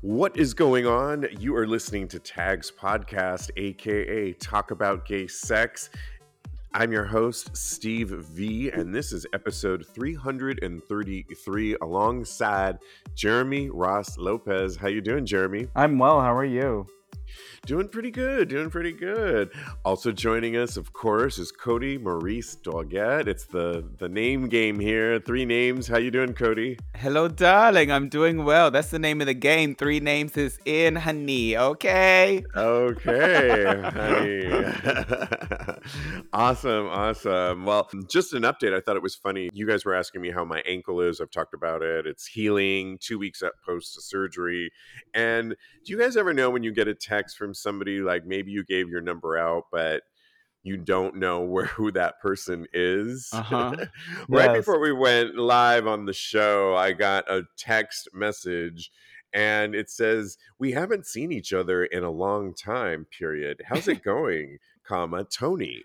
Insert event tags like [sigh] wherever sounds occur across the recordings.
What is going on? You are listening to Tags Podcast, aka Talk About Gay Sex. I'm your host, Steve V, and this is episode 333 alongside Jeremy Ross Lopez. How you doing, Jeremy? I'm well. How are you? Doing pretty good, doing pretty good. Also joining us, of course, is Cody Maurice Doggett. It's the the name game here. Three names. How you doing, Cody? Hello, darling. I'm doing well. That's the name of the game. Three names is in, honey. Okay. Okay, [laughs] honey. [laughs] awesome, awesome. Well, just an update. I thought it was funny. You guys were asking me how my ankle is. I've talked about it. It's healing. Two weeks up post surgery. And do you guys ever know when you get a text from somebody like maybe you gave your number out, but you don't know where who that person is. Uh-huh. [laughs] right Yes. before we went live on the show, I got a text message and it says, "We haven't seen each other in a long time, period. How's it going?" comma Tony.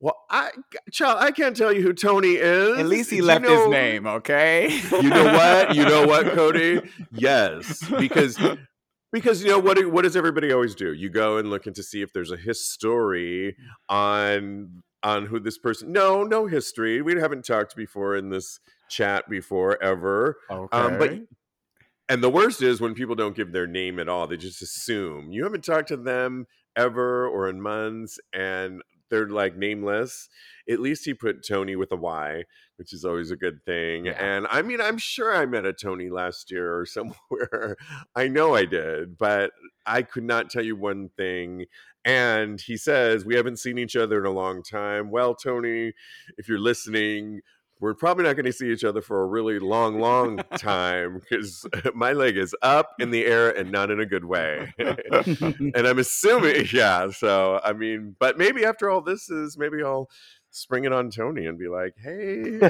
Well, I child, I can't tell you who Tony is. At least he Do you left his name, okay? you know what? You know what, Cody? [laughs] Yes, because because you know what? What does everybody always do? You go and look into see if there's a history on on who this person. No, no history. We haven't talked before in this chat before ever. Okay. Um, but and the worst is when people don't give their name at all. They just assume you haven't talked to them ever or in months, and they're like nameless. At least he put Tony with a Y, which is always a good thing. Yeah. And I mean, I'm sure I met a Tony last year or [laughs] somewhere. I know I did, but I could not tell you one thing. And he says, We haven't seen each other in a long time. Well, Tony, if you're listening, we're probably not going to see each other for a really long, long [laughs] time because [laughs] my leg is up in the air and not in a good way. [laughs] and I'm assuming, yeah. So, I mean, but maybe after all this is, maybe I'll spring it on Tony and be like, hey.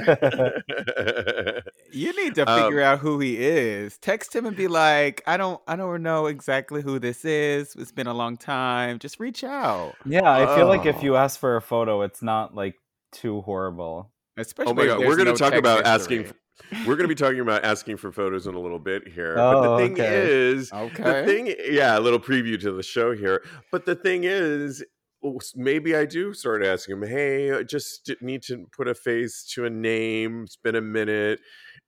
you need to Um, figure out who he is. Text him and be like, I don't I don't know exactly who this is. It's been a long time. Just reach out. Yeah, I feel like Oh. if you ask for a photo, it's not like too horrible. Especially oh my God. We're going to no talk text about asking. history. We're going to be talking about asking for photos in a little bit here. but the Oh, thing okay. is, The thing, yeah, a little preview to the show here. But the thing is, oh, maybe I do start asking him, hey, I just need to put a face to a name. It's been a minute.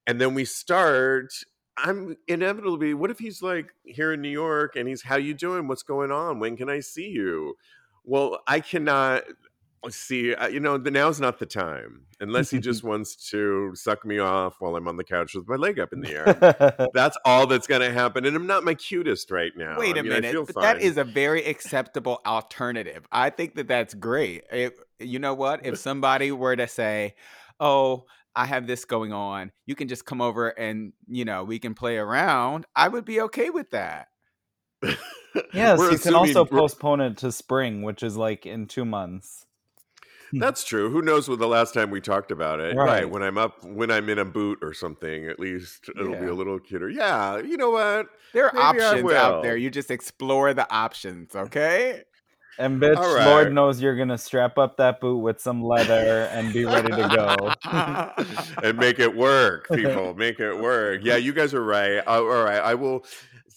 And then we start. I'm inevitably, what if he's like here in New York and he's, how you doing? What's going on? When can I see you? Well, I cannot see, uh, you know, the now's not the time unless he just [laughs] wants to suck me off while I'm on the couch with my leg up in the air. [laughs] That's all that's going to happen. And I'm not my cutest right now. Wait I a mean, I minute. feel But fine. is a very acceptable alternative. I think that that's great. If, you know what? If somebody were to say, "Oh, I have this going on. You can just come over and, you know, we can play around." I would be okay with that. [laughs] yes, We're you can also postpone it to spring, which is like in two months. [laughs] That's true. Who knows when the last time we talked about it? Right. Right. When I'm up, when I'm in a boot or something, at least it'll be a little cuter. Yeah. You know what? There are Maybe options out there. You just explore the options, okay? And bitch, All right. Lord knows you're gonna strap up that boot with some leather and be ready to go. [laughs] and make it work, [laughs] people. Make it work. Yeah, you guys are right. Uh, all right. I will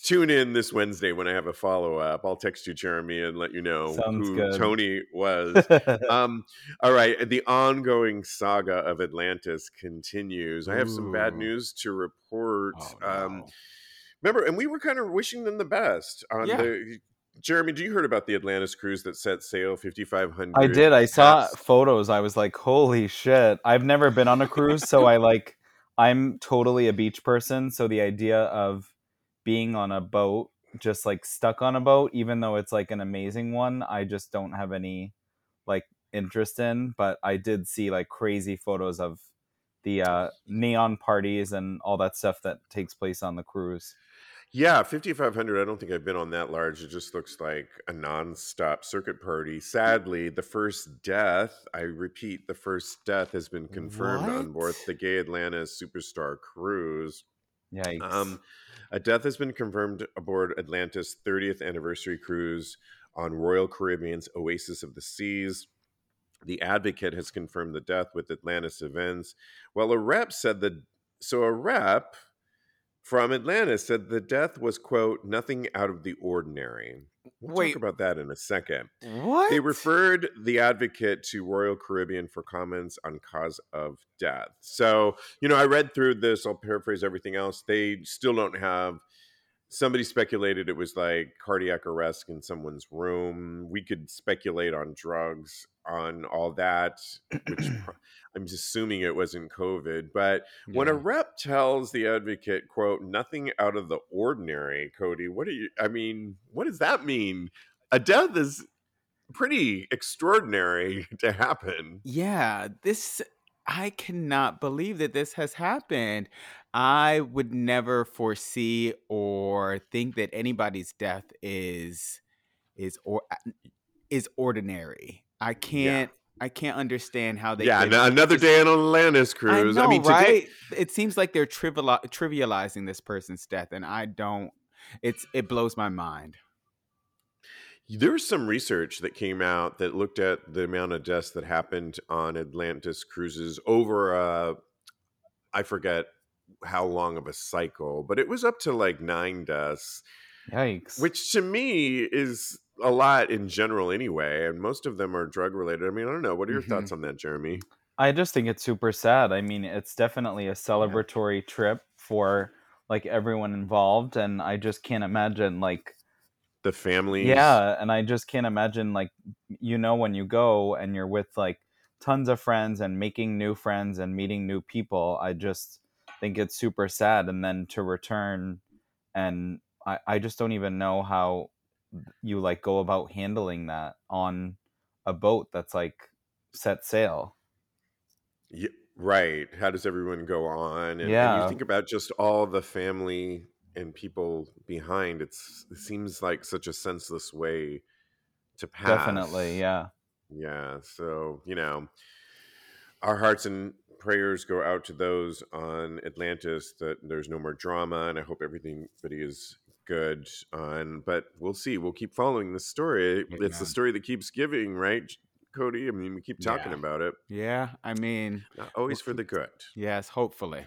tune in this Wednesday when I have a follow up. I'll text you, Jeremy, and let you know Sounds who good. Tony was. [laughs] um all right the ongoing saga of atlantis continues i have some bad news to report Oh, um remember and we were kind of wishing them the best on Yeah. the jeremy do you heard about the atlantis cruise that set sail 5500 I did. I saw past- photos. I was like, holy shit. I've never been on a cruise, so I like I'm totally a beach person, so the idea of being on a boat, just like stuck on a boat, even though it's like an amazing one, I just don't have any like interest in. But I did see like crazy photos of the uh neon parties and all that stuff that takes place on the cruise. Yeah, 5500. I don't think I've been on that large. It just looks like a nonstop circuit party. Sadly, the first death, I repeat, the first death has been confirmed on board the Gay Atlantis Superstar Cruise. Yikes. Um, a death has been confirmed aboard Atlantis' 30th anniversary cruise on Royal Caribbean's Oasis of the Seas. The advocate has confirmed the death with Atlantis Events. Well, a rep said that, so a rep from Atlantis said the death was, quote, nothing out of the ordinary. We'll Wait. talk about that in a second. What? They referred the advocate to Royal Caribbean for comments on cause of death. So, you know, I read through this, I'll paraphrase everything else. They still don't have somebody speculated it was like cardiac arrest in someone's room. We could speculate on drugs, on all that, which [clears throat] I'm just assuming it wasn't COVID. But when a Yeah. rep tells the advocate, quote, nothing out of the ordinary, Cody, what do you, I mean, what does that mean? A death is pretty extraordinary [laughs] to happen. Yeah, this I cannot believe that this has happened. I would never foresee or think that anybody's death is is or uh, is ordinary. I can't I can't understand how they yeah, could another just- day on Atlantis I cruise. I mean, today, right? It seems like they're trivializing this person's death, and I don't. It's it blows my mind. There was some research that came out that looked at the amount of deaths that happened on Atlantis cruises over uh I forget how long of a cycle, but it was up to like 9 deaths, Yikes. which to me is a lot in general anyway, and most of them are drug related. I mean, I don't know. What are your Mhm. thoughts on that, Jeremy? I just think it's super sad. I mean, it's definitely a celebratory trip for like everyone involved, and I just can't imagine like The family. yeah, and I just can't imagine like you know when you go and you're with like tons of friends and making new friends and meeting new people. I just think it's super sad, and then to return, and I I just don't even know how you like go about handling that on a boat that's like set sail. Yeah, right. How does everyone go on? And, and Yeah. you think about just all the family and people behind. It's it seems like such a senseless way to pass. Definitely, yeah. Yeah. So you know, our hearts and prayers go out to those on Atlantis that there's no more drama, and I hope everything is good on. But we'll see. We'll keep following the story. It's the story that keeps giving, right, Cody? I mean, we keep talking Yeah. about it. Yeah, I mean, Not always for the good. yes, hopefully.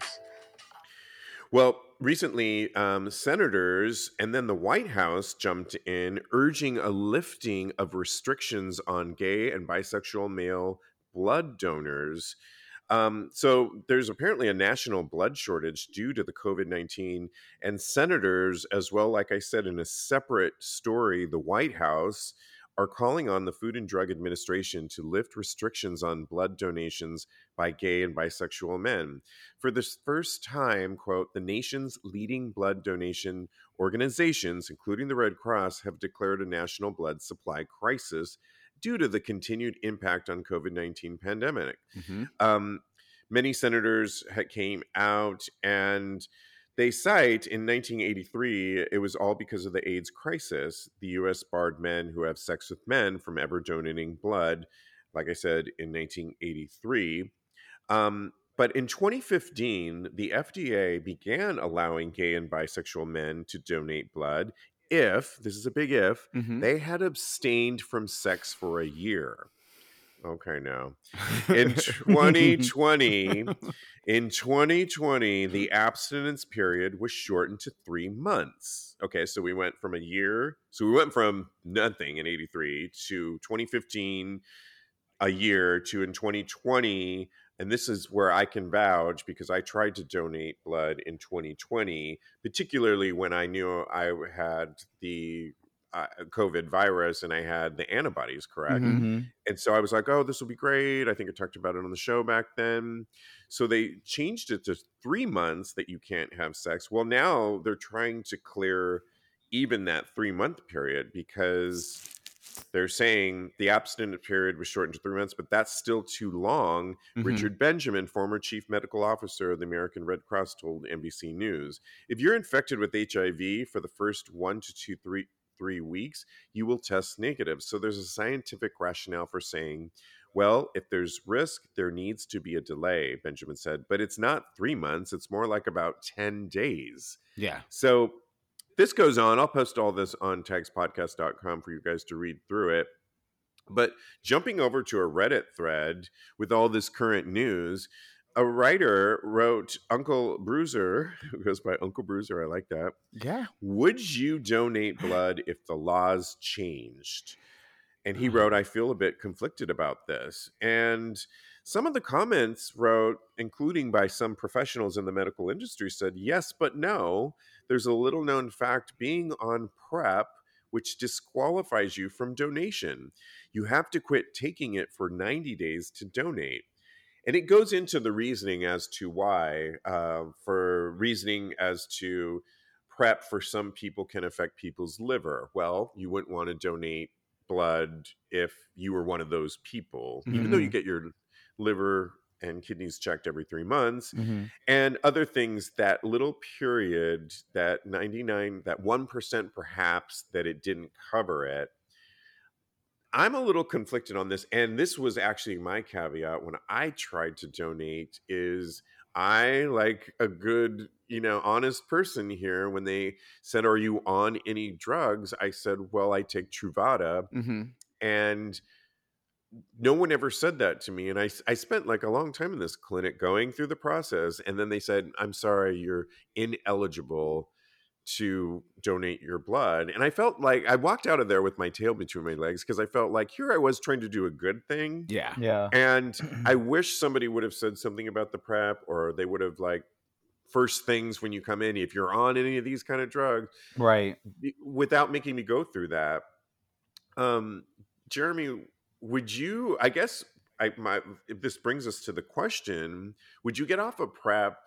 Well, recently, um, senators and then the White House jumped in, urging a lifting of restrictions on gay and bisexual male blood donors. Um, so there's apparently a national blood shortage due to the COVID 19, and senators, as well, like I said in a separate story, the White House are calling on the Food and Drug Administration to lift restrictions on blood donations by gay and bisexual men. For the first time, quote, the nation's leading blood donation organizations, including the Red Cross, have declared a national blood supply crisis due to the continued impact on COVID-19 pandemic. Mhm. Um, many senators came out and they cite in 1983 it was all because of the AIDS crisis. The U.S. barred men who have sex with men from ever donating blood. Like I said, in 1983. Um, but in 2015, the FDA began allowing gay and bisexual men to donate blood if, this is a big if, Mhm. they had abstained from sex for a year. Okay, now. In 2020, [laughs] in 2020, the abstinence period was shortened to three months. Okay, so we went from a year, so we went from nothing in 83 to 2015, a year to in 2020. And this is where I can vouch because I tried to donate blood in 2020, particularly when I knew I had the uh, COVID virus and I had the antibodies, correct? Mhm. Mhm. And so I was like, oh, this will be great. I think I talked about it on the show back then. So they changed it to three months that you can't have sex. Well, now they're trying to clear even that three month period because they're saying the abstinence period was shortened to three months, but that's still too long. Mhm. Richard Benjamin, former chief medical officer of the American Red Cross, told NBC News if you're infected with HIV for the first one to two, three, three weeks, you will test negative. So there's a scientific rationale for saying, well, if there's risk, there needs to be a delay, Benjamin said. But it's not three months, it's more like about 10 days. Yeah. So this goes on. I'll post all this on tagspodcast.com for you guys to read through it. But jumping over to a Reddit thread with all this current news, a writer wrote Uncle Bruiser, [laughs] who goes by Uncle Bruiser. I like that. Yeah. Would you donate blood if the laws changed? And he wrote, mm. I feel a bit conflicted about this. And some of the comments wrote, including by some professionals in the medical industry, said, yes, but no. There's a little known fact being on PrEP, which disqualifies you from donation. You have to quit taking it for 90 days to donate and it goes into the reasoning as to why uh, for reasoning as to prep for some people can affect people's liver well you wouldn't want to donate blood if you were one of those people mm-hmm. even though you Mm-hmm. get your liver and kidneys checked every three months Mhm. and other things that little period that 99 that 1% perhaps that it didn't cover it i'm a little conflicted on this and this was actually my caveat when i tried to donate is i like a good you know honest person here when they said are you on any drugs? I said well i take truvada. Mm-hmm. and no one ever said that to me and I, I spent like a long time in this clinic going through the process and then they said i'm sorry you're ineligible to donate your blood and i felt like i walked out of there with my tail between my legs because i felt like here i was trying to do a good thing Yeah. Yeah. and [clears throat] i wish somebody would have said something about the prep or they would have like first things when you come in if you're on any of these kind of drugs Right. without making me go through that. Um, Jeremy, would you? I guess I my if this brings us to the question: Would you get off a prep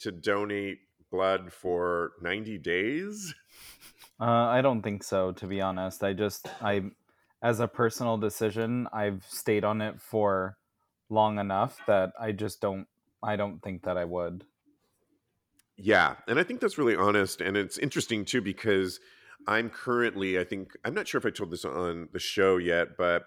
to donate blood for ninety days? [laughs] Uh, I don't think so, to be honest. I just, I, as a personal decision, I've stayed on it for long enough that I just don't, I don't think that I would. Yeah, and I think that's really honest, and it's interesting too because I'm currently, I think, I'm not sure if I told this on the show yet, but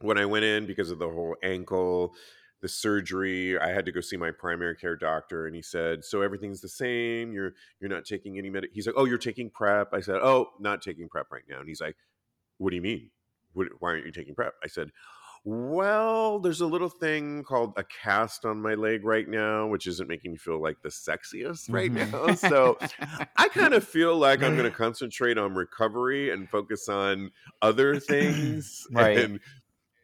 when I went in because of the whole ankle, the surgery, I had to go see my primary care doctor, and he said, "So everything's the same. You're you're not taking any med." He's like, "Oh, you're taking prep." I said, "Oh, not taking prep right now." And he's like, "What do you mean? What, why aren't you taking prep?" I said, "Well, there's a little thing called a cast on my leg right now, which isn't making me feel like the sexiest right Mhm. now. So I kind of feel like I'm going [laughs] to concentrate on recovery and focus on other [laughs] things, Right. And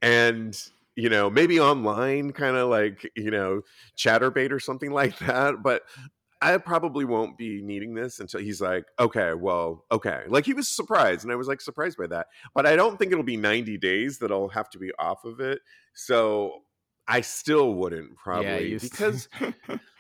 and you know maybe online, kind of like you know Chaturbate or something [laughs] like that. But I probably won't be needing this until he's like, okay, well, okay. Like he was surprised, and I was like surprised by that. But I don't think it'll be 90 days that I'll have to be off of it. So I still wouldn't probably you- because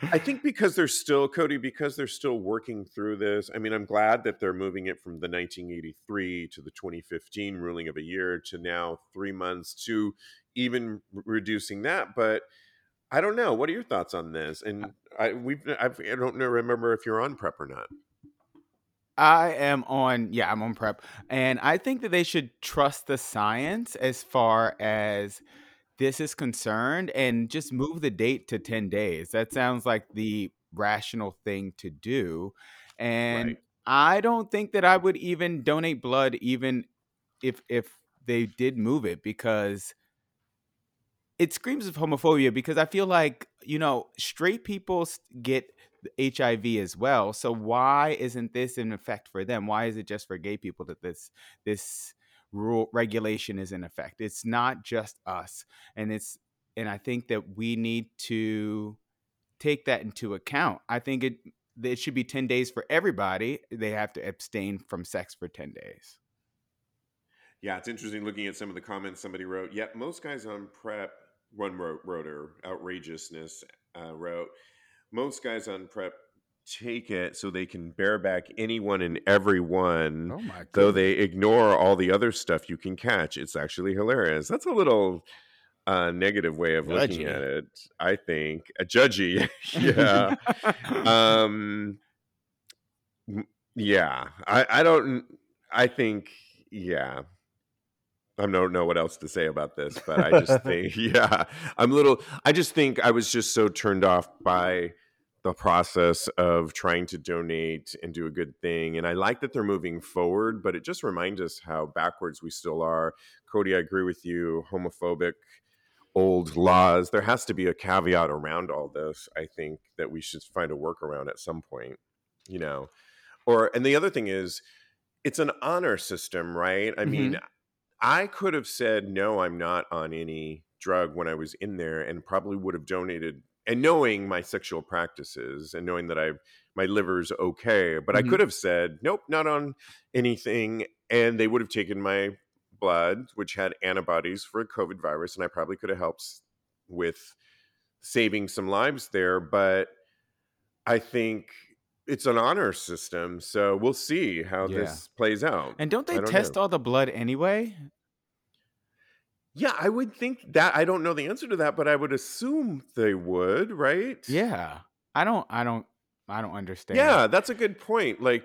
I think [laughs] because they're still Cody, because they're still working through this. I mean, I'm glad that they're moving it from the 1983 to the 2015 ruling of a year to now three months to even reducing that. But I don't know. What are your thoughts on this? And I we've I've, I don't know remember if you're on prep or not. I am on, yeah, I'm on prep. And I think that they should trust the science as far as this is concerned and just move the date to 10 days. That sounds like the rational thing to do. And Right. I don't think that I would even donate blood even if if they did move it because it screams of homophobia because I feel like, you know, straight people get HIV as well. So why isn't this in effect for them? Why is it just for gay people that this this rule regulation is in effect? It's not just us. And it's and I think that we need to take that into account. I think it it should be 10 days for everybody. They have to abstain from sex for 10 days. Yeah, it's interesting looking at some of the comments somebody wrote. Yep, most guys on prep, one wrote, wrote or outrageousness uh, wrote, most guys on prep take it so they can bear back anyone and everyone, Oh my though they ignore all the other stuff you can catch. It's actually hilarious. That's a little uh, negative way of looking at it, I think. A judgy, [laughs] yeah. [laughs] um yeah i i don't i think yeah i don't know what else to say about this but i just [laughs] think yeah i'm a little i just think i was just so turned off by the process of trying to donate and do a good thing and i like that they're moving forward but it just reminds us how backwards we still are cody i agree with you homophobic old laws. There has to be a caveat around all this. I think that we should find a workaround at some point, you know. Or and the other thing is, it's an honor system, right? I mean, mm-hmm. I could have said no, I'm not on any drug when I was in there, and probably would have donated. And knowing my sexual practices and knowing that I my liver's okay, but I Mhm. could have said nope, not on anything, and they would have taken my blood, which had antibodies for a COVID virus, and I probably could have helped with saving some lives there. But I think it's an honor system, so we'll see how Yeah. this plays out. And don't they don't test know. all the blood anyway? Yeah, I would think that. I don't know the answer to that, but I would assume they would, right? Yeah. I don't I don't I don't understand. Yeah, that's a good point. Like,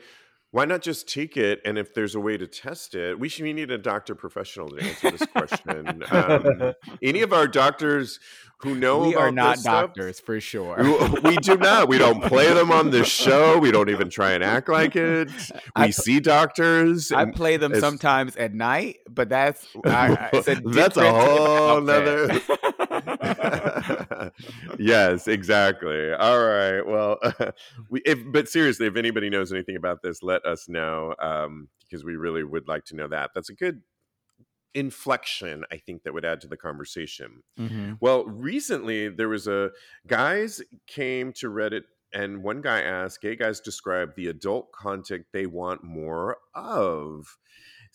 why not just take it? And if there's a way to test it, we should we need a doctor professional to answer this question. um, any of our doctors who know we about are not this stuff, doctors for sure. we [laughs] we do not. We don't play them on this show. We don't even try and act like it. We I- see doctors. I play them sometimes at night, but that's I, I- it's a [laughs] That's a whole [laughs] outfit. Yes, exactly. All right. Well, [laughs] we, if but seriously, if anybody knows anything about this, let us know um, because we really would like to know that. That's a good inflection, I think, that would add to the conversation. Mhm. Well, recently there was a guys came to Reddit and one guy asked, gay guys describe the adult content they want more of.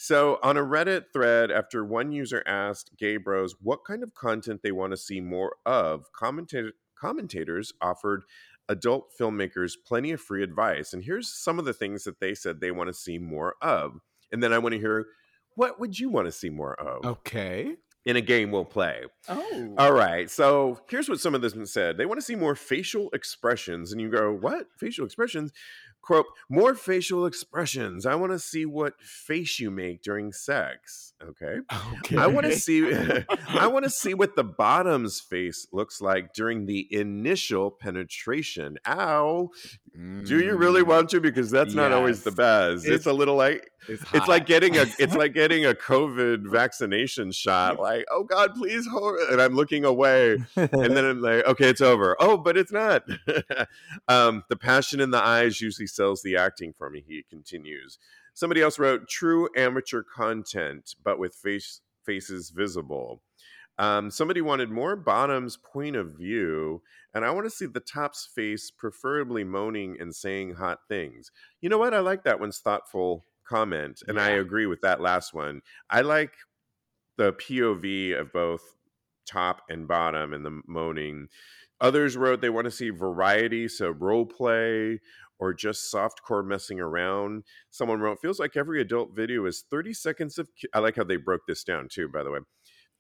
So on a Reddit thread, after one user asked gay bros what kind of content they want to see more of, commentator, commentators offered adult filmmakers plenty of free advice. And here's some of the things that they said they want to see more of. And then I want to hear what would you want to see more of Okay. in a game we'll play. Oh. All right. So here's what some of this said. They want to see more facial expressions. And you go, what? Facial expressions? Quote, more facial expressions. I want to see what face you make during sex. Okay. okay. [laughs] I want to see I want to see what the bottom's face looks like during the initial penetration. Ow. Do you really Mm, want to? Because that's not always the best. It's, It's- a little like It's, it's like getting a [laughs] it's like getting a COVID vaccination shot. Like, oh God, please hold. And I'm looking away. And [laughs] then I'm like, okay, it's over. Oh, but it's not. um, the passion in the eyes usually sells the acting for me, he continues. Somebody else wrote true amateur content, but with face faces visible. Um, somebody wanted more bottom's point of view, and I want to see the top's face, preferably moaning and saying hot things. You know what? I like that one's thoughtful comment, and I agree with that last one. I like the POV of both top and bottom and the moaning. Others wrote they want to see variety, so role play or just softcore messing around. Someone wrote, feels like every adult video is 30 seconds of. Ki-. I like how they broke this down too, by the way.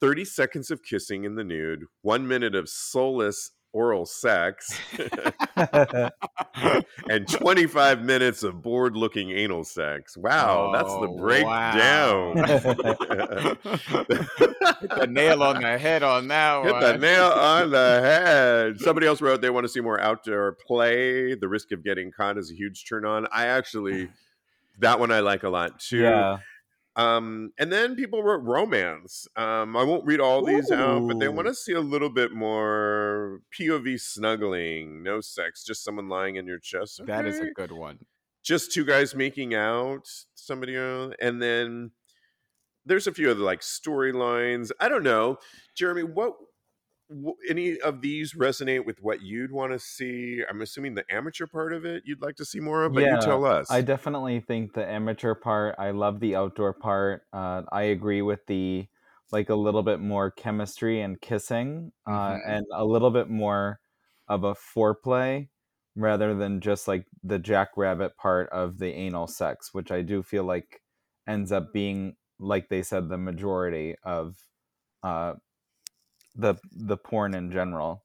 30 seconds of kissing in the nude, one minute of soulless oral sex, [laughs] [laughs] [laughs] and 25 minutes of bored looking anal sex. Wow, that's the Oh, breakdown. [laughs] Hit the nail on the head on that Hit one. the nail on the [laughs] head. Somebody else wrote they want to see more outdoor play. The risk of getting caught is a huge turn on. I actually, that one I like a lot too. yeah. Um, and then people wrote romance. Um, I won't read all these out, but they want to see a little bit more POV snuggling, no sex, just someone lying in your chest. That is a good one. just two guys making out, somebody else, and then there's a few other like storylines. I don't know, Jeremy. What, wh- any of these resonate with what you'd want to see? I'm assuming the amateur part of it you'd like to see more of, but Yeah, you tell us. I definitely think the amateur part. I love the outdoor part. Uh, I agree with the like a little bit more chemistry and kissing, uh, Mhm. and a little bit more of a foreplay rather than just like the jackrabbit part of the anal sex, which I do feel like ends up being, like they said, the majority of uh, the the porn in general.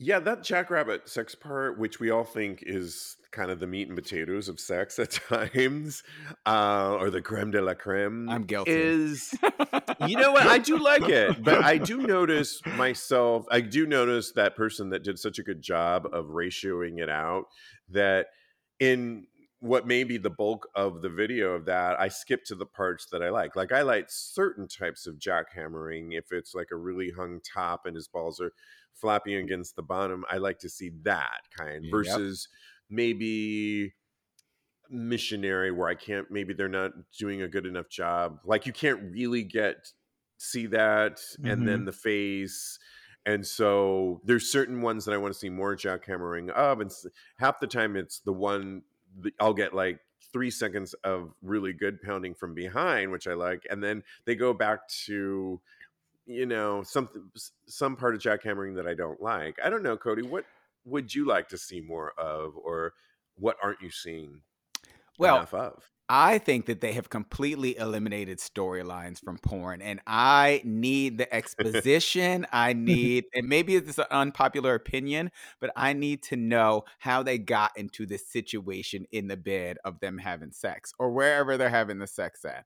Yeah, that jackrabbit sex part, which we all think is kind of the meat and potatoes of sex at [laughs] times, uh, or the creme de la creme, I'm guilty. is [laughs] you know what i do like it but i [laughs] do notice myself i do notice that person that did such a good job of ratioing it out that in what may be the bulk of the video of that, I skip to the parts that I like. Like I like certain types of jackhammering. If it's like a really hung top and his balls are flapping against the bottom, I like to see that kind Yep. versus maybe missionary where I can't maybe they're not doing a good enough job. Like you can't really get see that and then mm-hmm. the face. And so there's certain ones that I want to see more jackhammering of, and half the time it's the one I'll get like three seconds of really good pounding from behind, which I like, and then they go back to you know something s- some part of jackhammering that I don't like. I don't know, Cody. What would you like to see more of, or what aren't you seeing Well, enough of? I think that they have completely eliminated storylines from porn, and I need the exposition. I [laughs] need, and maybe it's an unpopular opinion, but I need to know how they got into this situation in the bed of them having sex or wherever they're having the sex at.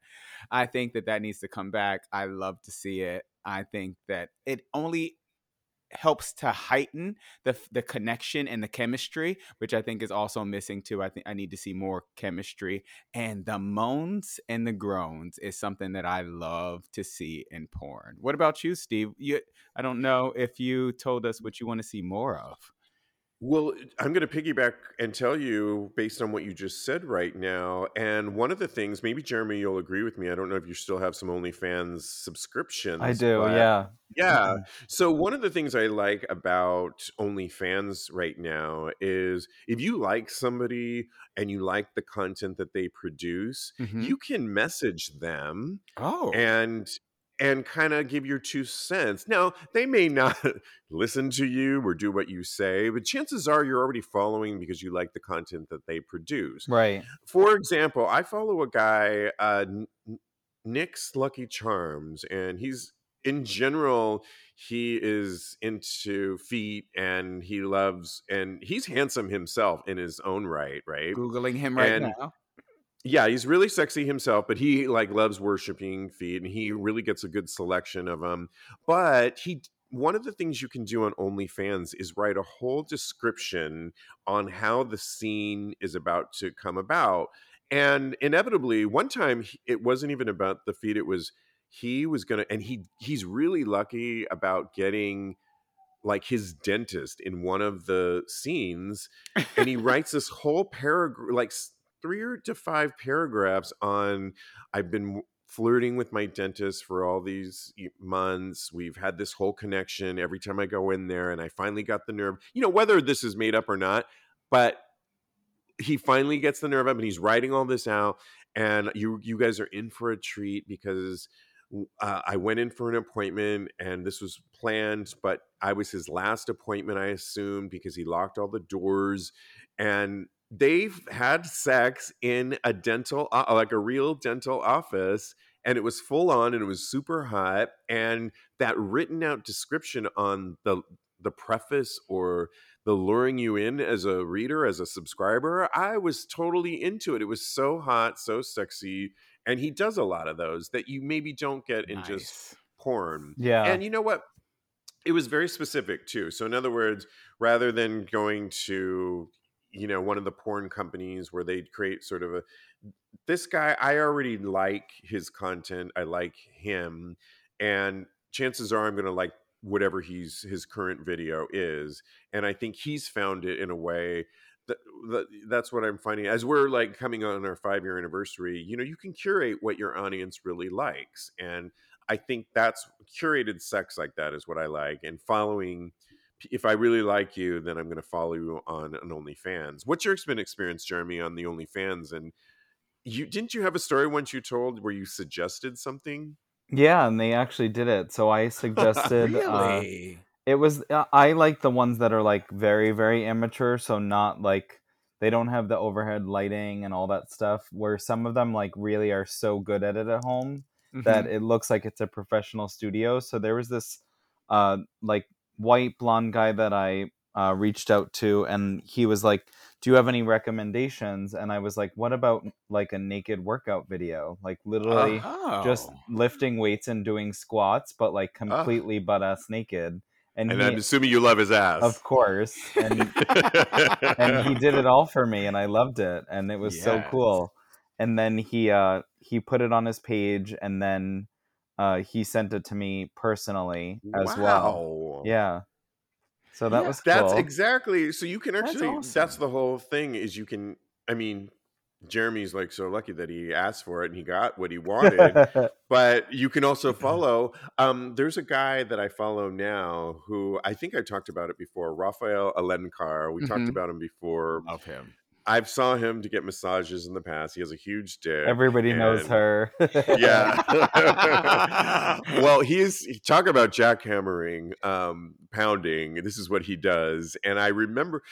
I think that that needs to come back. I love to see it. I think that it only helps to heighten the the connection and the chemistry, which I think is also missing too. I think I need to see more chemistry and the moans and the groans is something that I love to see in porn. What about you, Steve? You I don't know if you told us what you want to see more of. Well, I'm going to piggyback and tell you based on what you just said right now. And one of the things, maybe Jeremy, you'll agree with me. I don't know if you still have some OnlyFans subscriptions. I do, yeah. Yeah. So one of the things I like about OnlyFans right now is if you like somebody and you like the content that they produce, Mhm. you can message them Oh, and and kind of give your two cents. Now, they may not [laughs] listen to you or do what you say, but chances are you're already following because you like the content that they produce. Right. For example, I follow a guy, uh, Nick's Lucky Charms, and he's in general he is into feet and he loves and he's handsome himself in his own right, right? googling him right and- now. Yeah, he's really sexy himself, but he like loves worshiping feet, and he really gets a good selection of them. But he, one of the things you can do on OnlyFans is write a whole description on how the scene is about to come about, and inevitably, one time it wasn't even about the feet; it was he was gonna, and he he's really lucky about getting like his dentist in one of the scenes and he writes this whole paragraph like three or to five paragraphs on i've been flirting with my dentist for all these months we've had this whole connection every time i go in there and i finally got the nerve you know whether this is made up or not but he finally gets the nerve up and he's writing all this out and you you guys are in for a treat because uh, I went in for an appointment and this was planned, but I was his last appointment, I assumed, because he locked all the doors. And they've had sex in a dental, uh, like a real dental office. And it was full on and it was super hot. And that written out description on the the preface or the luring you in as a reader, as a subscriber, I was totally into it. It was so hot, so sexy. And he does a lot of those that you maybe don't get in just porn. Yeah. And you know what? It was very specific too. So in other words, rather than going to, you know, one of the porn companies where they create sort of a this guy, I already like his content. I like him. And chances are I'm gonna like whatever he's his current video is. And I think he's found it in a way that, that that's what I'm finding as we're like coming on our five year anniversary. You know, you can curate what your audience really likes. And I think that's curated sex like that is what I like. And following, if I really like you, then I'm going to follow you on an OnlyFans. What's your experience, Jeremy, on the OnlyFans? And you didn't you have a story once you told where you suggested something? Yeah, and they actually did it. So I [laughs] suggested uh, Really? it was uh, I like the ones that are like very very immature, so not like they don't have the overhead lighting and all that stuff. Where some of them like really are so good at it at home that Mhm. it looks like it's a professional studio. So there was this uh like white blonde guy that I uh, reached out to, and he was like, "Do you have any recommendations?" And I was like, "What about like a naked workout video, like literally oh. just lifting weights and doing squats, but like completely butt ass naked?" and, And he, I'm assuming you love his ass. of course, and and he did it all for me, and I loved it, and it [laughs] was so cool. And then he uh he put it on his page, and then uh he sent it to me personally as well. Yeah. So that Yeah, was cool. That's exactly so you can actually that's, awesome. the whole thing is you can I mean Jeremy's like so lucky that he asked for it and he got what he wanted. [laughs] but you can also follow um there's a guy that I follow now who I think I talked about it before, Rafael Alencar. We talked Mhm. about him before. Love him. I've saw him to get massages in the past. He has a huge dick. Everybody knows her. [laughs] yeah. [laughs] well, he's talk about jackhammering, um, pounding. This is what he does. And I remember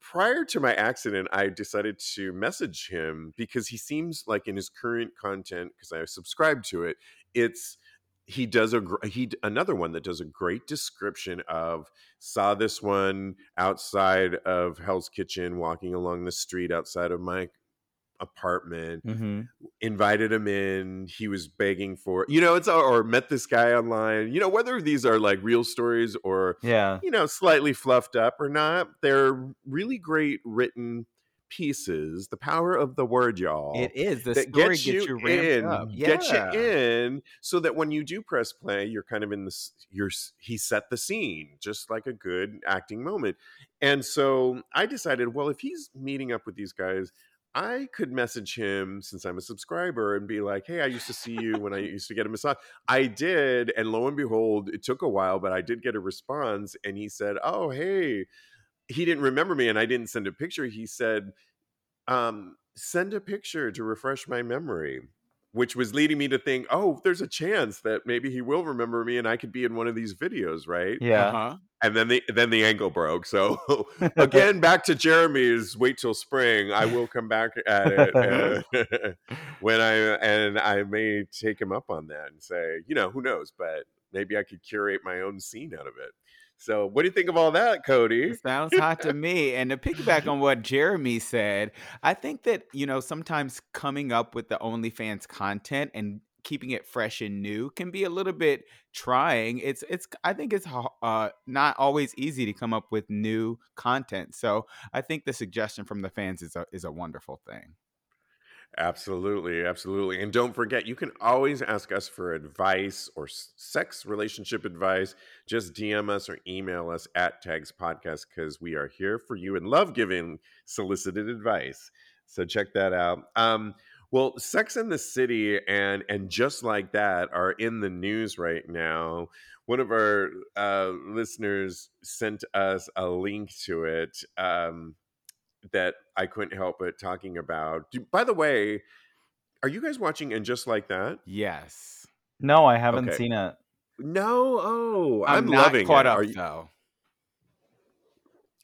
prior to my accident, I decided to message him because he seems like in his current content, because I subscribe to it, it's he does a he another one that does a great description of saw this one outside of Hell's Kitchen walking along the street outside of my apartment hmm invited him in he was begging for you know it's or met this guy online you know whether these are like real stories or Yeah. you know slightly fluffed up or not they're really great written pieces the power of the word y'all It is the that story gets you, ramped in, up. gets you in, so that when you do press play, you're kind of in this. You're he set the scene just like a good acting moment, and so I decided, well, if he's meeting up with these guys. I could message him since I'm a subscriber and be like, "Hey, I used to see you when I used to get a massage." I did, and lo and behold, it took a while, but I did get a response, and he said, "Oh, hey." He didn't remember me, and I didn't send a picture. He said, um, send a picture to refresh my memory, which was leading me to think, oh, there's a chance that maybe he will remember me and I could be in one of these videos, right? Yeah. Uh-huh. And then the then the ankle broke. So [laughs] again, back to Jeremy's wait till spring. I will come back at it [laughs] uh, [laughs] when I and I may take him up on that and say, you know, who knows, but maybe I could curate my own scene out of it. So, what do you think of all that, Cody? It sounds [laughs] hot to me. And to piggyback on what Jeremy said, I think that, you know, sometimes coming up with the OnlyFans content and keeping it fresh and new can be a little bit trying. It's it's I think it's uh not always easy to come up with new content. So, I think the suggestion from the fans is a is a wonderful thing. Absolutely, absolutely. And don't forget, you can always ask us for advice or sex relationship advice. Just DM us or email us at Tags Podcast because we are here for you and love giving solicited advice. So check that out. Um, well, Sex in the City and and just like that are in the news right now. One of our uh, listeners sent us a link to it. Um, that I couldn't help but talking about. Do, by the way, are you guys watching and just like that? Yes. No, I haven't Okay. seen it. No, oh, I'm, I'm, not loving caught it. up Are you, though.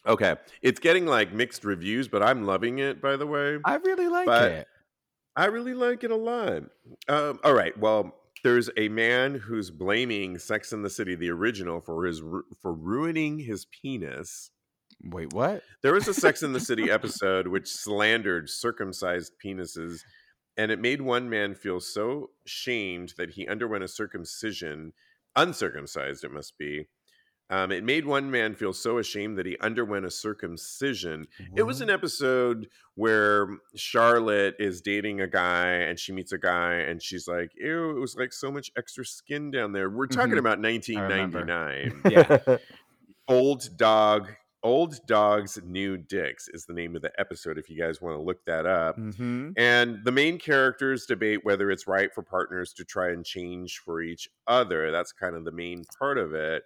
okay, it's getting like mixed reviews, but I'm loving it. By the way, I really like But- it. I really like it a lot. Um, all right, well, there's a man who's blaming Sex in the City, the original, for his for ruining his penis. Wait, what? There was a Sex in the [laughs] City episode which slandered circumcised penises, and it made one man feel so shamed that he underwent a circumcision, uncircumcised, it must be. Um, it made one man feel so ashamed that he underwent a circumcision. It was an episode where Charlotte is dating a guy and she meets a guy and she's like, Ew, it was like so much extra skin down there. We're talking Mhm. about 1999 [laughs] Yeah. [laughs] old dog old dogs new dicks is the name of the episode if you guys want to look that up. Mm-hmm. and the main characters debate whether it's right for partners to try and change for each other. That's kind of the main part of it.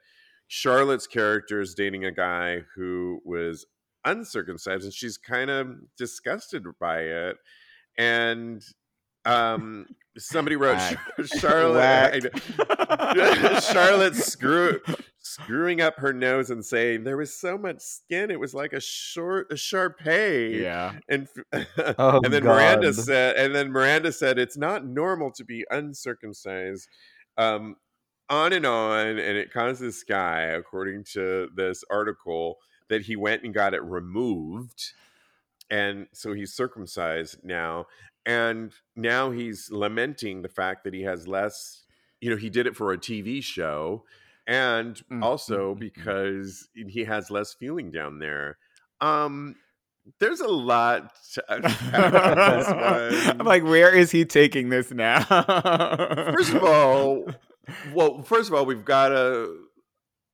Charlotte's character is dating a guy who was uncircumcised and she's kind of disgusted by it. And um somebody wrote Whack. charlotte [laughs] Charlotte screw screwing up her nose and saying there was so much skin it was like a short a Shar-Pei Yeah. and [laughs] Oh, and then Miranda said and then Miranda said it's not normal to be uncircumcised um on and on and it caused this guy according to this article that he went and got it removed and so he's circumcised now and now he's lamenting the fact that he has less you know he did it for a tv show and Mm, also because he has less feeling down there. Um, there's a lot to unpack [laughs] on I'm like, where is he taking this now? First of all, [laughs] well, first of all, we've got to.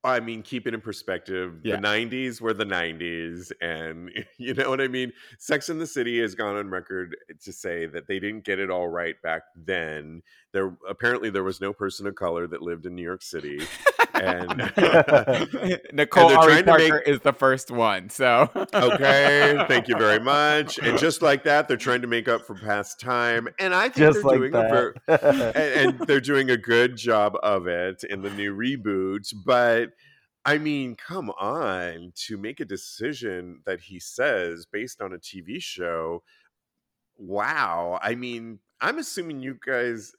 I mean, keep it in perspective. Yeah. The '90s were the '90s, and [laughs] you know what I mean. Sex in the City has gone on record to say that they didn't get it all right back then. There apparently there was no person of color that lived in New York City, and [laughs] Nicole they're Ari trying to make- Parker is the first one. So okay, thank you very [laughs] much. And just like that, they're trying to make up for past time, and I think Just they're like doing a ver- that. [laughs] and, and they're doing a good job of it in the new reboot. But I mean, come on, to make a decision that he says based on a TV show. Wow. I mean, I'm assuming you guys.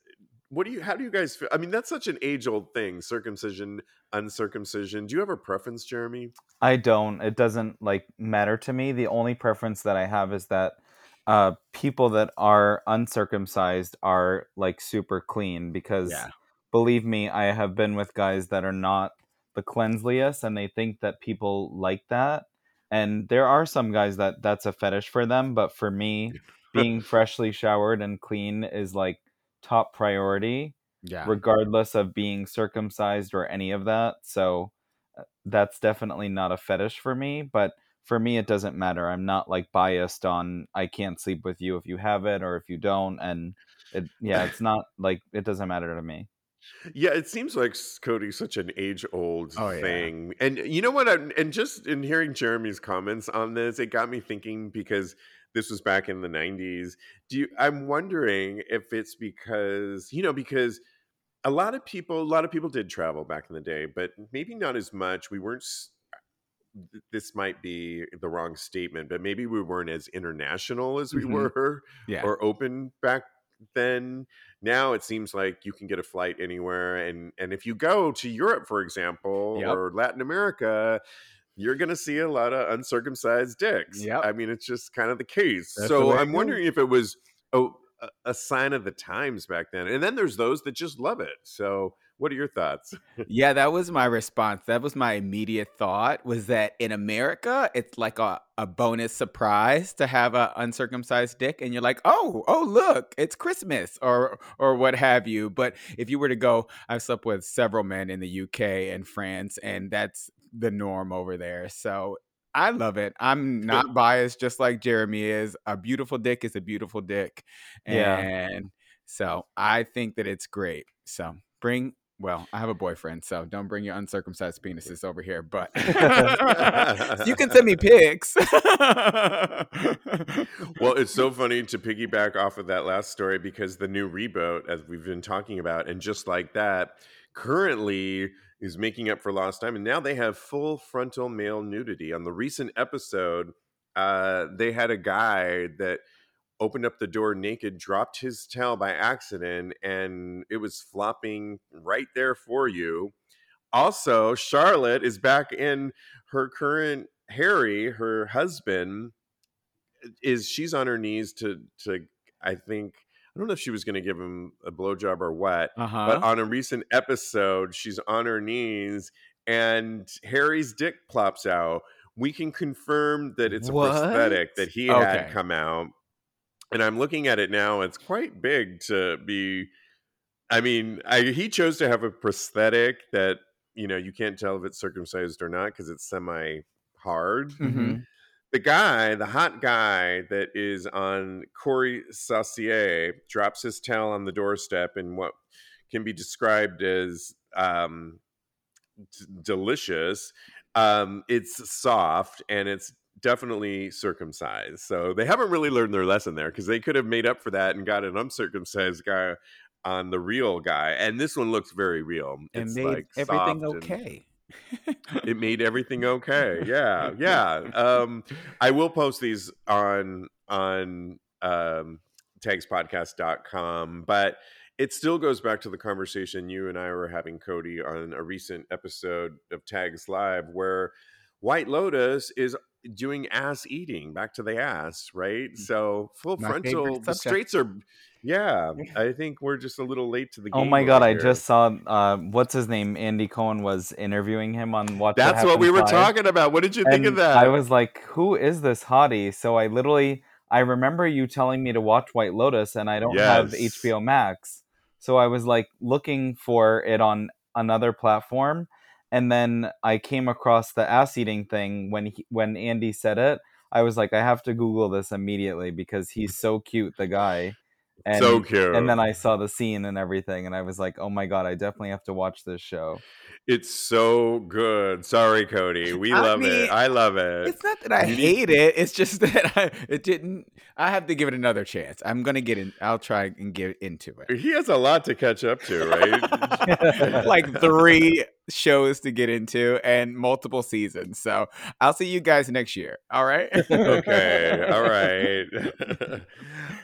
What do you? How do you guys feel? I mean, that's such an age-old thing: circumcision, uncircumcision. Do you have a preference, Jeremy? I don't. It doesn't like matter to me. The only preference that I have is that uh people that are uncircumcised are like super clean because Yeah. believe me, I have been with guys that are not the cleansliest and they think that people like that. And there are some guys that that's a fetish for them, but for me, [laughs] being freshly showered and clean is like top priority yeah, regardless of being circumcised or any of that. So uh, that's definitely not a fetish for me. But for me, it doesn't matter. I'm not like biased on I can't sleep with you if you have it or if you don't. And it, yeah, it's not like it doesn't matter to me. Yeah, it seems like Cody's such an age-old Oh, yeah. thing, and you know what? I, and just in hearing Jeremy's comments on this, it got me thinking because this was back in the '90s. Do you? I'm wondering if it's because you know because a lot of people, a lot of people did travel back in the day, but maybe not as much. We weren't. This might be the wrong statement, but maybe we weren't as international as we Mhm. were yeah. or open back then now it seems like you can get a flight anywhere and and if you go to europe for example Yep. or latin america you're going to see a lot of uncircumcised dicks. Yeah, i mean it's just kind of the case. That's so it i'm wondering if it was a, a- a sign of the times back then and then there's those that just love it. So what are your thoughts? [laughs] Yeah, that was my response. That was my immediate thought was that in America, it's like a, a bonus surprise to have an uncircumcised dick and you're like, "Oh, oh look, it's Christmas" or or what have you. But if you were to go, I've slept with several men in the UK and France and that's the norm over there. So I love it. I'm not biased just like Jeremy is. A beautiful dick is a beautiful dick. Yeah. And so I think that it's great. So bring well, I have a boyfriend, so don't bring your uncircumcised penises over here. But [laughs] you can send me [laughs] pics. well, it's so [laughs] funny to piggyback off of that last story because the new reboot, as we've been talking about, and just like that, currently is making up for lost time. And now they have full frontal male nudity. On the recent episode, uh, they had a guy that opened up the door naked, dropped his towel by accident, and it was flopping right there for you. Also, Charlotte is back in her current Harry, her husband, is she's on her knees to to I think I don't know if she was going to give him a blowjob or what, uh-huh. but on a recent episode, she's on her knees and Harry's dick plops out. We can confirm that it's a prosthetic that he Okay. had come out. And I'm looking at it now. It's quite big to be. I mean, I, he chose to have a prosthetic that you know you can't tell if it's circumcised or not because it's semi hard Mhm. The guy, the hot guy that is on Corey Saucier, drops his towel on the doorstep in what can be described as um, d- delicious. Um, it's soft and it's definitely circumcised. So they haven't really learned their lesson there because they could have made up for that and got an uncircumcised guy on the real guy. And this one looks very real. and It's made like everything soft and- okay. It made everything okay yeah [laughs] yeah um i will post these on on um tagspodcast.com but it still goes back to the conversation you and i were having cody on a recent episode of tags live where white lotus is doing ass eating back to the ass right so full My frontal the subject. straights are Yeah, I think we're just a little late to the game. Oh my god, over I just saw uh what's his name? Andy Cohen was interviewing him on Watch That's what we were Live, talking about. What did you think of that? I was like, who is this hottie? So I literally I remember you telling me to watch White Lotus and I don't have HBO Max. So I was like looking for it on another platform and then I came across the ass eating thing when he, when Andy said it. I was like I have to google this immediately because he's so cute the guy. And so cute. and then I saw the scene and everything, and I was like, "Oh my god, I definitely have to watch this show." It's so good. Sorry, Cody. We I love mean, it. I love it. It's not that I hate it. It's just [laughs] that I, it didn't. I have to give it another chance. I'm gonna get in. I'll try and get into it. He has a lot to catch up to, right? [laughs] like three shows to get into and multiple seasons. So I'll see you guys next year. All right. [laughs] okay. All right. [laughs]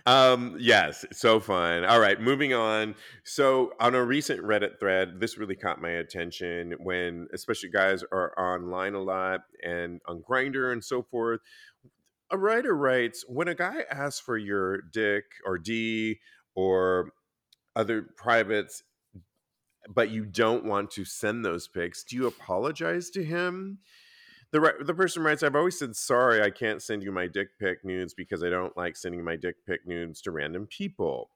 [laughs] um, yes, so fun. All right, moving on. So on a recent Reddit thread, this really caught my attention when especially guys are online a lot and on Grindr and so forth. A writer writes, when a guy asks for your dick or D or other privates, but you don't want to send those pics, do you apologize to him? The, the person writes, I've always said sorry, I can't send you my dick pic nudes because I don't like sending my dick pic nudes to random people.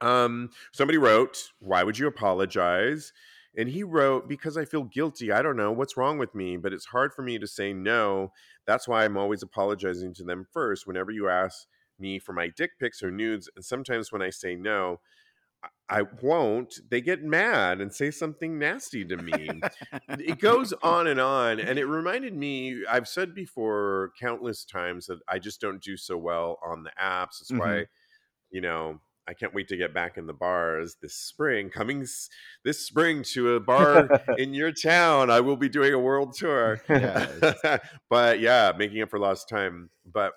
Um, somebody wrote, Why would you apologize? And he wrote, Because I feel guilty. I don't know what's wrong with me, but it's hard for me to say no. That's why I'm always apologizing to them first whenever you ask me for my dick pics or nudes. And sometimes when I say no, I- won't, they get mad and say something nasty to me. [laughs] It goes on and on and it reminded me i've said before countless times that i just don't do so well on the apps. That's why mm-hmm. you know i can't wait to get back in the bars this spring coming s- this spring to a bar [laughs] in your town i will be doing a world tour. Yes. [laughs] but yeah making up for lost time. But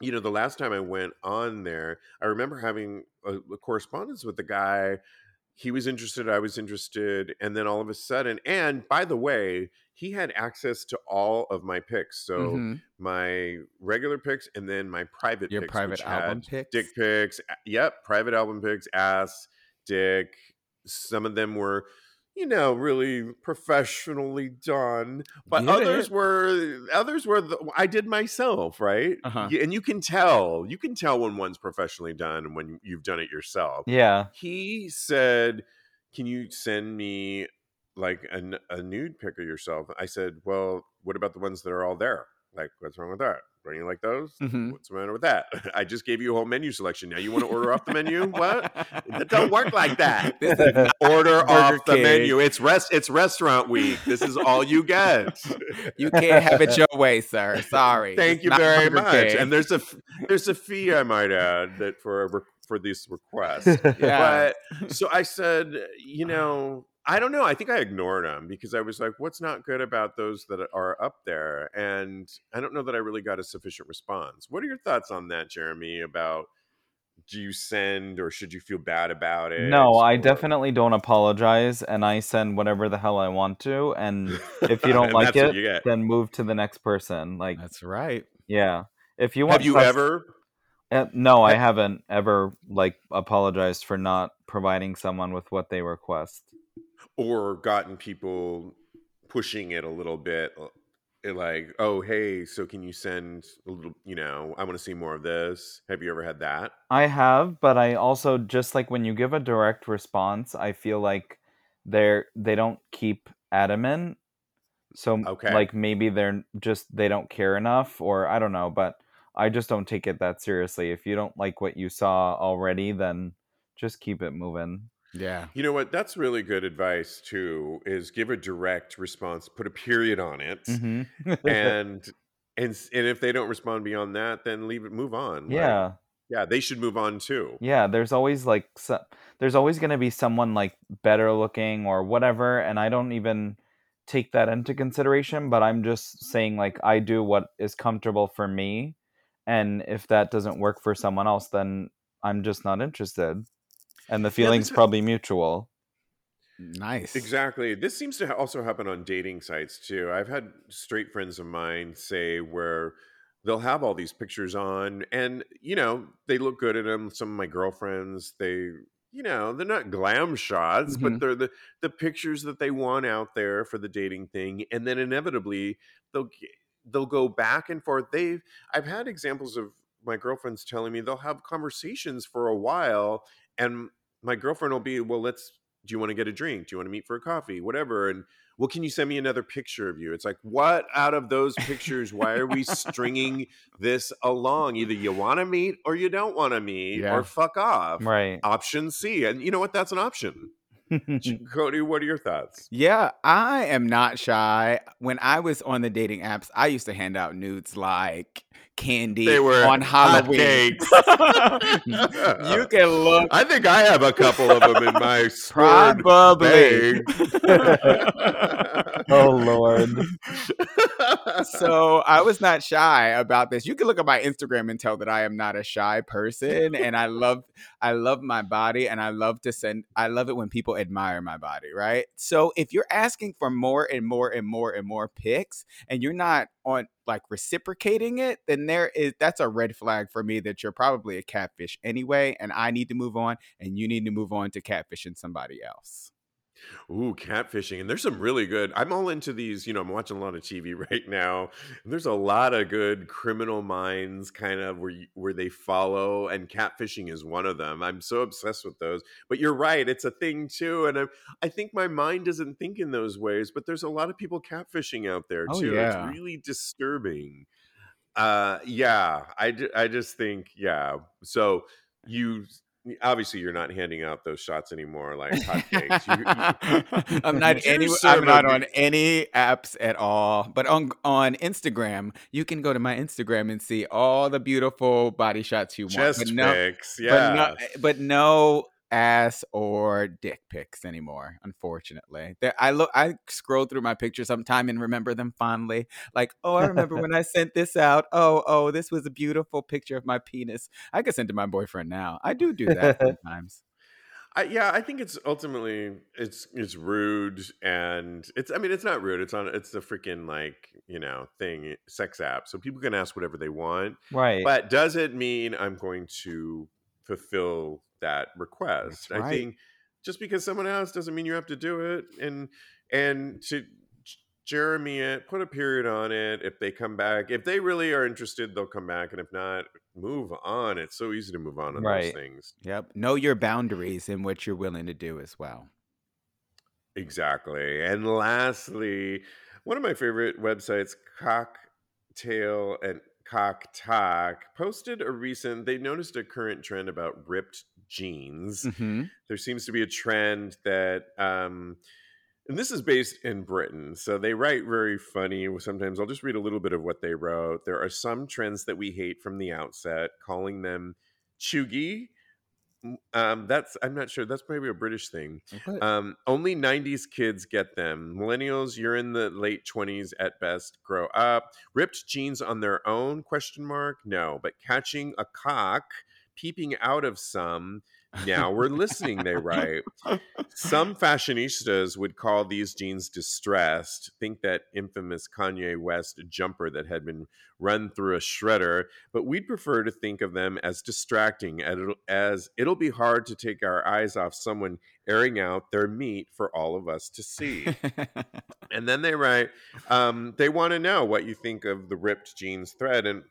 you know the last time i went on there i remember having a, a correspondence with the guy he was interested i was interested and then all of a sudden and by the way he had access to all of my picks so Mhm. my regular picks and then my private Your picks, private album picks. dick pics a- yep private album picks, ass dick some of them were you know really professionally done but Get others were others were the, i did myself right? Uh-huh. And you can tell you can tell when one's professionally done and when you've done it yourself. Yeah, he said can you send me like a nude pic of yourself? I said well what about the ones that are all there? Like what's wrong with that don't you like those Mhm. what's the matter with that [laughs] i just gave you a whole menu selection now you want to order off the menu what it don't work like that [laughs] This is not [laughs] order Burger off the menu it's rest it's restaurant week this is all you get you can't have it your way, sir. Sorry. Thank It's you very Burger much. King. And there's a there's a fee I might add that for a re- for this request. Yeah. But so I said, you know, I don't know. I think I ignored them because I was like, what's not good about those that are up there? And I don't know that I really got a sufficient response. What are your thoughts on that, Jeremy? About do you send or should you feel bad about it? no, I definitely don't apologize, and I send whatever the hell I want to. And if you [laughs] don't like it, then move to the next person. Like, That's right. yeah, if you want, Have you cus- ever? Uh, no, I haven't ever like apologized for not providing someone with what they request. Or gotten people pushing it a little bit uh, like oh hey so can you send a little you know i want to see more of this have you ever had that I have, but I also just like when you give a direct response, I feel like they're they don't keep adamant. So Okay. like maybe they're just they don't care enough or I don't know, but I just don't take it that seriously. If you don't like what you saw already, then just keep it moving. Yeah. you know what that's really good advice too is give a direct response put a period on it hmm [laughs] and and and if they don't respond beyond that then leave it move on Like, yeah. yeah they should move on too Yeah, there's always like so, there's always going to be someone like better looking or whatever and I don't even take that into consideration, but I'm just saying like I do what is comfortable for me and if that doesn't work for someone else then I'm just not interested. And the feeling's this- probably mutual. Nice. Exactly. This seems to ha- also happen on dating sites too. I've had straight friends of mine say where they'll have all these pictures on and you know they look good in them some of my girlfriends they you know they're not glam shots Mhm. but they're the the pictures that they want out there for the dating thing and then inevitably they'll they'll go back and forth they've i've had examples of my girlfriends telling me they'll have conversations for a while and my girlfriend will be well let's do you want to get a drink? Do you want to meet for a coffee? Whatever and well can you send me another picture of you? It's like what out of those pictures? Why are we stringing this along? Either you want to meet or you don't want to meet Yeah. or fuck off. Right. option c and you know what? That's an option [laughs] cody what are your thoughts Yeah, I am not shy. When I was on the dating apps, I used to hand out nudes like candy They were on Halloween. hotcakes. [laughs] you can look i think i have a couple of them in my stored probably. [laughs] oh lord. So I was not shy about this. You can look at my Instagram and tell that I am not a shy person, and I love I love my body, and I love to send. I love it when people admire my body, right? So if you're asking for more and more and more and more pics, and you're not on like reciprocating it, then there is that's a red flag for me that you're probably a catfish anyway, and I need to move on, and you need to move on to catfishing somebody else. Ooh, catfishing. And there's some really good. I'm all into these, you know, I'm watching a lot of TV [laughs] right now. And there's a lot of good criminal minds kind of where you, where they follow and catfishing is one of them. I'm so obsessed with those. But you're right, it's a thing too and I I think my mind doesn't think in those ways, but there's a lot of people catfishing out there Oh, too. yeah. It's really disturbing. Uh yeah, I I just think yeah. So you obviously you're not handing out those shots anymore like hotcakes. You- you- [laughs] I'm not [laughs] any. I'm not on any apps at all. But on on Instagram, you can go to my Instagram and see all the beautiful body shots you want. chest but no, pics. but Yeah. no, but no ass or dick pics anymore. Unfortunately, there, I look. I scroll through my pictures sometime and remember them fondly. Like, oh, I remember [laughs] when I sent this out. Oh, oh, this was a beautiful picture of my penis. I could send to my boyfriend now. I do do that [laughs] sometimes. I, yeah, I think it's ultimately it's it's rude and it's I mean it's not rude. It's on it's the freaking like, you know, thing, sex app. So people can ask whatever they want. Right. But does it mean I'm going to fulfill that request? That's I think just because someone else doesn't mean you have to do it and and to Jeremy it, put a period on it. If they come back, if they really are interested, they'll come back. And if not, move on. It's so easy to move on on Right. those things. Yep. Know your boundaries and what you're willing to do as well. Exactly. And lastly, one of my favorite websites, Cocktail and Cock Talk, posted a recent, they noticed a current trend about ripped jeans. Mm-hmm. There seems to be a trend that, um, and this is based in Britain. So they write very funny. Sometimes I'll just read a little bit of what they wrote. There are some trends that we hate from the outset, calling them chuggy. Um, that's, I'm not sure. That's maybe a British thing. Um, only 90s kids get them. Millennials, you're in the late 20s at best. Grow up. Ripped jeans on their own? Question mark. No, but catching a cock, peeping out of some. Now we're listening. They [laughs] write. Some fashionistas would call these jeans distressed. Think that infamous Kanye West jumper that had been run through a shredder, but we'd prefer to think of them as distracting, as it'll, be hard to take our eyes off someone airing out their meat for all of us to see. [laughs] and then they write, um, they want to know what you think of the ripped jeans thread. And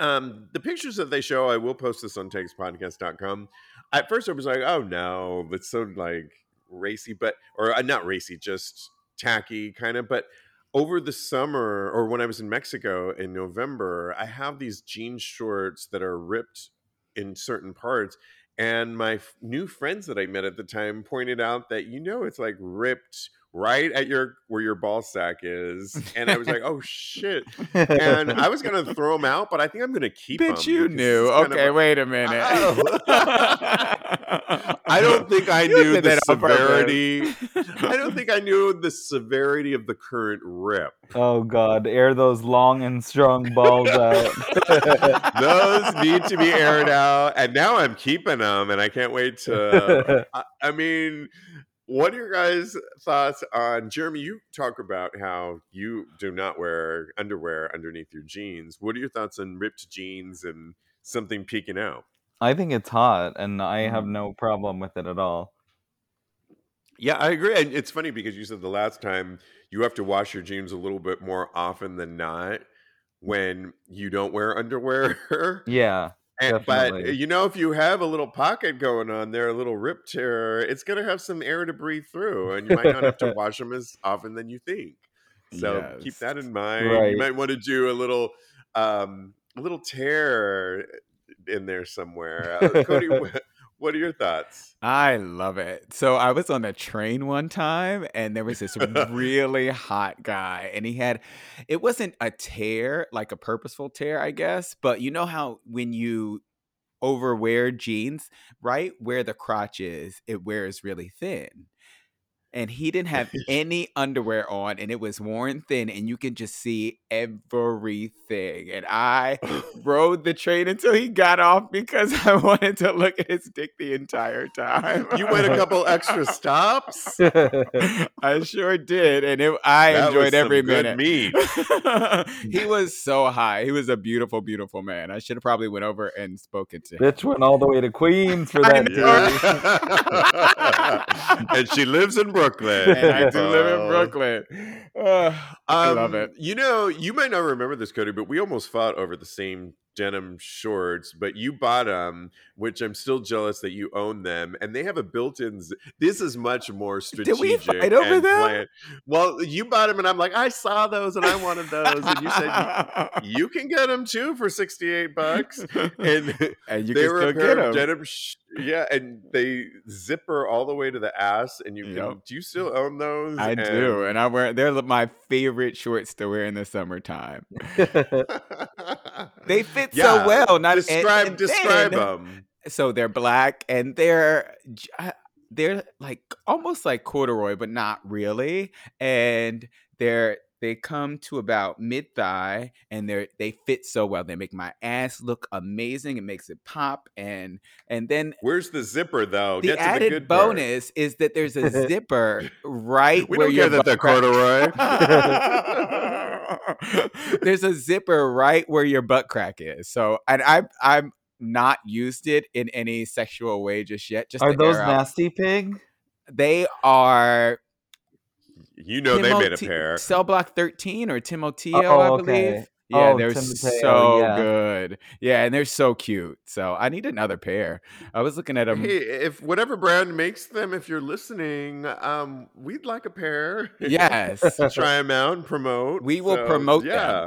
um, the pictures that they show, I will post this on tagspodcast.com. At first, I was like, oh no, that's so like racy, but, or uh, not racy, just tacky kind of. But over the summer, or when I was in Mexico in November, I have these jean shorts that are ripped in certain parts. And my f- new friends that I met at the time pointed out that, you know, it's like ripped right at your where your ball sack is. And I was like, oh shit and I was gonna throw them out, but I think I'm gonna keep them. Bitch, you knew. Okay, wait a minute. [laughs] I don't think I [laughs] You knew the that severity. I don't [laughs] think I knew the severity of the current rip. oh god, air those long and strong balls out. Those need to be aired out, and now I'm keeping them, and I can't wait to. I, I mean, what are your guys' thoughts on Jeremy? You talk about how you do not wear underwear underneath your jeans. What are your thoughts on ripped jeans and something peeking out? I think it's hot, and I have Mm. no problem with it at all. Yeah, I agree. And it's funny because you said the last time you have to wash your jeans a little bit more often than not when you don't wear [laughs] underwear. Yeah, And, but you know, if you have a little pocket going on there, a little rip tear, it's going to have some air to breathe through, and you might not have to [laughs] wash them as often than you think. So keep that in mind. Right. You might want to do a little, um, a little tear in there somewhere. Uh, Cody, [laughs] what, are your thoughts? I love it. So I was on a train one time and there was this [laughs] really hot guy and he had it wasn't a tear, like a purposeful tear, I guess, but you know how when you overwear jeans, right where the crotch is, it wears really thin. And he didn't have [laughs] any underwear on and it was worn thin and you can just see everything. And I [laughs] rode the train until he got off because [laughs] I wanted to look at his dick the entire time. You went a couple extra stops. I sure did, and it, I That was enjoyed some every good minute. meat. he was so high. He was a beautiful, beautiful man. I should have probably went over and spoken to him. Bitch went all the way to Queens for that. know. dude. And she lives in Brooklyn. And I do live in Oh. Brooklyn. Ugh, I love Um, it. You know, you might not remember this, Cody, but we almost fought over the same denim shorts. But you bought them, which I'm still jealous that you own them, and they have a built-in. Z- this is much more strategic. [laughs] Did we fight over and them? planned. Well, you bought them, and I'm like, I saw those, and I wanted those, and you said you [laughs] can get them too for 68 bucks, [laughs] and and you they can were still a pair get of denim. Sh- yeah, and they zipper all the way to the ass, and you can. Yep. Do you still own those? I do, and I wear. They're my favorite shorts to wear in the summertime. They fit Yeah, so well. Not describe and describe then- them. so they're black and they're uh, they're like almost like corduroy but not really and they're they come to about mid thigh and they're they fit so well they make my ass look amazing it makes it pop and and then Where's the zipper though? the Get to the added good part. bonus is that there's a [laughs] zipper right We where don't your care that they're butt crack- corduroy. [laughs] [laughs] there's a zipper right where your butt crack is. So, and I've I've not used it in any sexual way just yet. Just Are those air out- nasty pig? They are. you know they made a pair. Cell Block 13 or Timoteo, Oh, I okay. Yeah, Oh, they're Timoteo, so yeah. good. Yeah, and they're so cute. So I need another pair. I was looking at them. Hey, if whatever brand makes them, if you're listening, um, we'd like a pair. [laughs] Yes, Try them out and promote. we will So, promote yeah.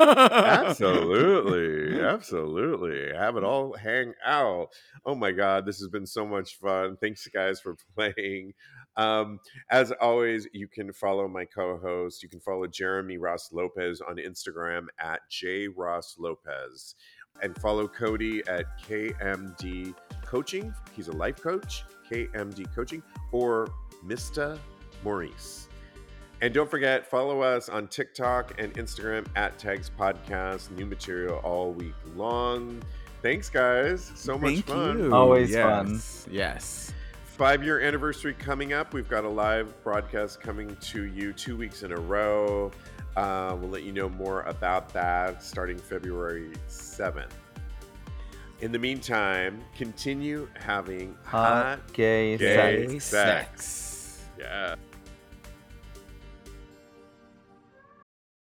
absolutely [laughs] absolutely have it all hang out oh my god this has been so much fun thanks guys for [laughs] playing um, as always you can follow my co-host you can follow jeremy ross lopez on instagram at j ross lopez and follow cody at kmd coaching he's a life coach kmd coaching or mr maurice and don't forget, follow us on TikTok and Instagram at Tags Podcast. New material all week long. Thanks, guys. So much Thank fun. you. Always fun. yes. Yes. Five year anniversary coming up. We've got a live broadcast coming to you two weeks in a row. Uh, we'll let you know more about that starting February 7th. In the meantime, continue having Hot hot gay gay sex. sex. Yeah.